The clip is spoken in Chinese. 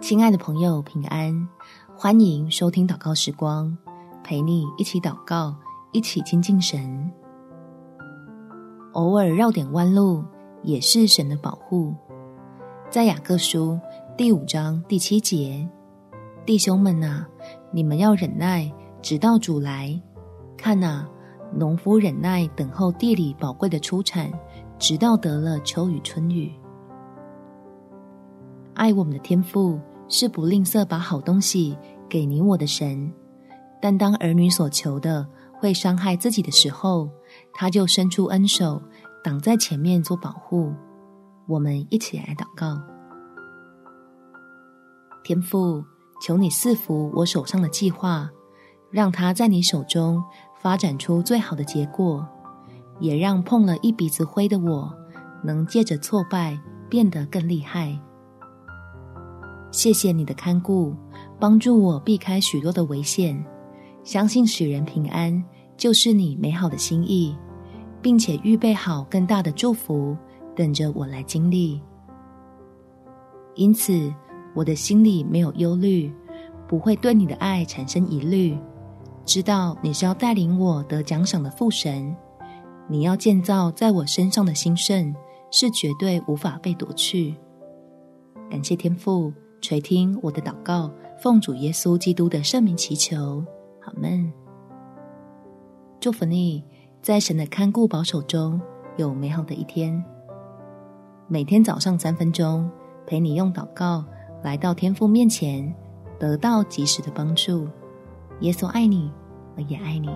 亲爱的朋友，平安！欢迎收听祷告时光，陪你一起祷告，一起亲近神。偶尔绕点弯路，也是神的保护。在雅各书第五章第七节，弟兄们啊，你们要忍耐，直到主来。看哪，农夫忍耐等候地里宝贵的出产，直到得了秋雨春雨。爱我们的天父是不吝啬把好东西给你我的神，但当儿女所求的会伤害自己的时候，他就伸出恩手挡在前面做保护。我们一起来祷告：天父，求你赐福我手上的计划，让它在你手中发展出最好的结果，也让碰了一鼻子灰的我能借着挫败变得更厉害。谢谢你的看顾，帮助我避开许多的危险。相信使人平安就是你美好的心意，并且预备好更大的祝福等着我来经历。因此，我的心里没有忧虑，不会对你的爱产生疑虑。知道你是要带领我得奖赏的父神，你要建造在我身上的兴盛是绝对无法被夺去。感谢天父。垂听我的祷告，奉主耶稣基督的圣名祈求，阿们。祝福你，在神的看顾保守中有美好的一天。每天早上三分钟，陪你用祷告来到天父面前，得到及时的帮助。耶稣爱你，我也爱你。